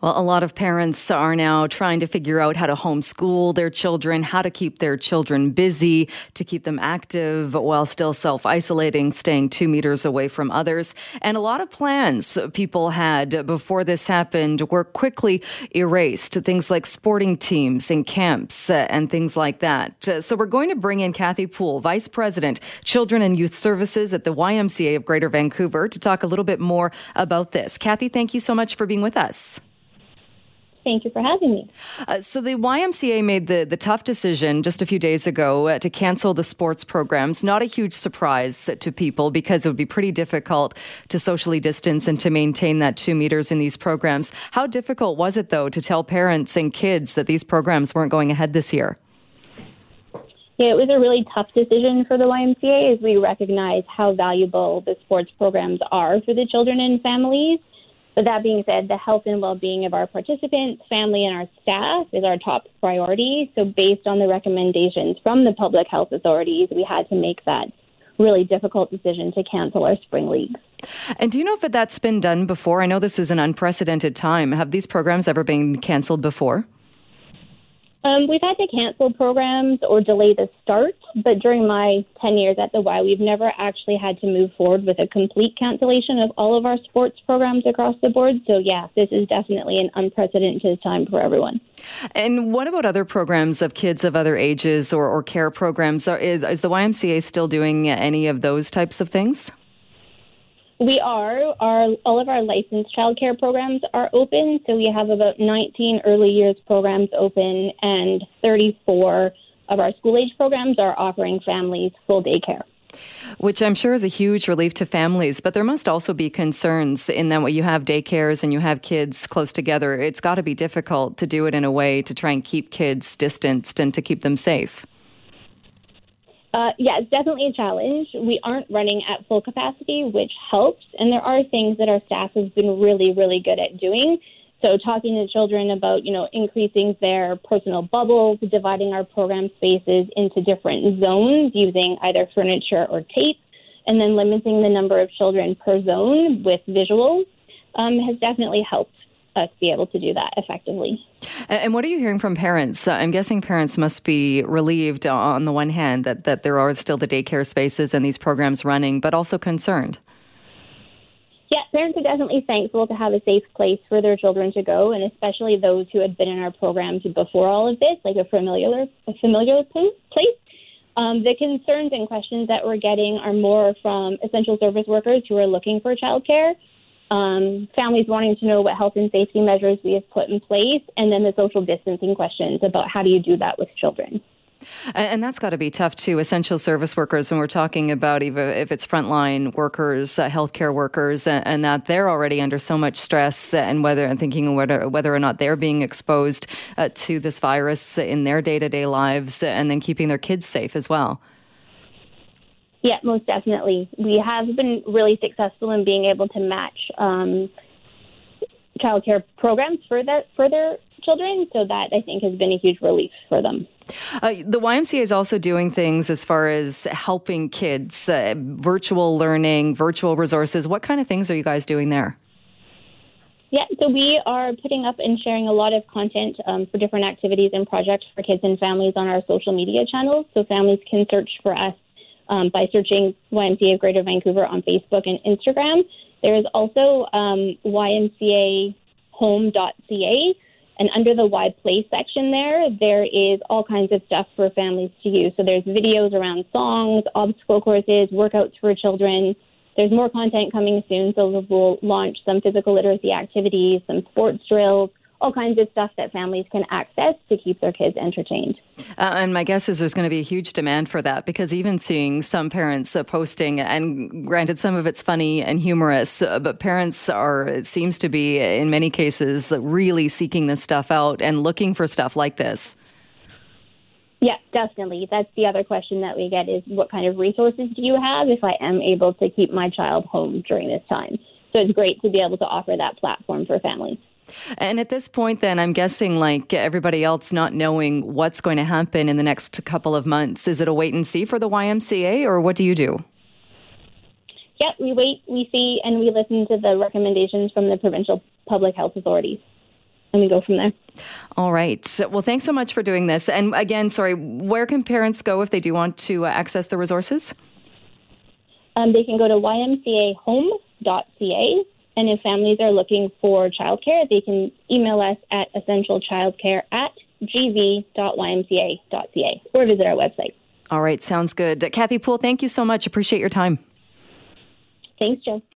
Well, a lot of parents are now trying to figure out how to homeschool their children, how to keep their children busy, to keep them active while still self isolating, staying two meters away from others. And a lot of plans people had before this happened were quickly erased. Things like sporting teams and camps and things like that. So we're going to bring in Cathy Poole, Vice President, Children and Youth Services at the YMCA of Greater Vancouver, to talk a little bit more about this. Cathy, thank you so much for being with us. Thank you for having me. Uh, so, the YMCA made the, the tough decision just a few days ago uh, to cancel the sports programs. Not a huge surprise to people because it would be pretty difficult to socially distance and to maintain that two meters in these programs. How difficult was it, though, to tell parents and kids that these programs weren't going ahead this year? Yeah, it was a really tough decision for the YMCA as we recognize how valuable the sports programs are for the children and families. But that being said, the health and well being of our participants, family, and our staff is our top priority. So, based on the recommendations from the public health authorities, we had to make that really difficult decision to cancel our spring leagues. And do you know if that's been done before? I know this is an unprecedented time. Have these programs ever been canceled before? Um, we've had to cancel programs or delay the start, but during my 10 years at the Y, we've never actually had to move forward with a complete cancellation of all of our sports programs across the board. So, yeah, this is definitely an unprecedented time for everyone. And what about other programs of kids of other ages or, or care programs? Is, is the YMCA still doing any of those types of things? We are. Our all of our licensed childcare programs are open. So we have about 19 early years programs open, and 34 of our school age programs are offering families full day care. Which I'm sure is a huge relief to families, but there must also be concerns in that when you have daycares and you have kids close together, it's got to be difficult to do it in a way to try and keep kids distanced and to keep them safe. Uh, yeah, it's definitely a challenge. We aren't running at full capacity, which helps. And there are things that our staff has been really, really good at doing. So talking to children about, you know, increasing their personal bubbles, dividing our program spaces into different zones using either furniture or tape, and then limiting the number of children per zone with visuals um, has definitely helped us be able to do that effectively. And what are you hearing from parents? Uh, I'm guessing parents must be relieved on the one hand that, that there are still the daycare spaces and these programs running, but also concerned. Yeah, parents are definitely thankful to have a safe place for their children to go, and especially those who had been in our programs before all of this, like a familiar, a familiar place. Um, the concerns and questions that we're getting are more from essential service workers who are looking for childcare um, families wanting to know what health and safety measures we have put in place, and then the social distancing questions about how do you do that with children. And that's got to be tough too. Essential service workers, when we're talking about even if it's frontline workers, uh, healthcare workers, and, and, that they're already under so much stress, and whether and thinking whether whether or not they're being exposed uh, to this virus in their day to day lives, and then keeping their kids safe as well. Yeah, most definitely. We have been really successful in being able to match um, childcare programs for that for their children. So that I think has been a huge relief for them. Uh, the YMCA is also doing things as far as helping kids, uh, virtual learning, virtual resources. What kind of things are you guys doing there? Yeah, so we are putting up and sharing a lot of content um, for different activities and projects for kids and families on our social media channels. So families can search for us um, by searching YMCA of Greater Vancouver on Facebook and Instagram. There is also um, YMCA home.ca. And under the Y Play section there, there is all kinds of stuff for families to use. So there's videos around songs, obstacle courses, workouts for children. There's more content coming soon, so we'll launch some physical literacy activities, some sports drills, all kinds of stuff that families can access to keep their kids entertained. Uh, and my guess is there's going to be a huge demand for that because even seeing some parents uh, posting, and granted, some of it's funny and humorous, uh, but parents are, it seems to be in many cases, really seeking this stuff out and looking for stuff like this. Yeah, definitely. That's the other question that we get is what kind of resources do you have if I am able to keep my child home during this time? So it's great to be able to offer that platform for families. And at this point, then, I'm guessing, like everybody else, not knowing what's going to happen in the next couple of months, is it a wait and see for the YMCA, or what do you do? Yeah, we wait, we see, and we listen to the recommendations from the provincial public health authorities. and we go from there. All right. Well, thanks so much for doing this. And again, sorry, where can parents go if they do want to uh, access the resources? Um, they can go to ymcahome.ca. And if families are looking for childcare, they can email us at essentialchildcare at gv.ymca.ca or visit our website. All right. Sounds good. Cathy Poole, thank you so much. Appreciate your time. Thanks, Joe.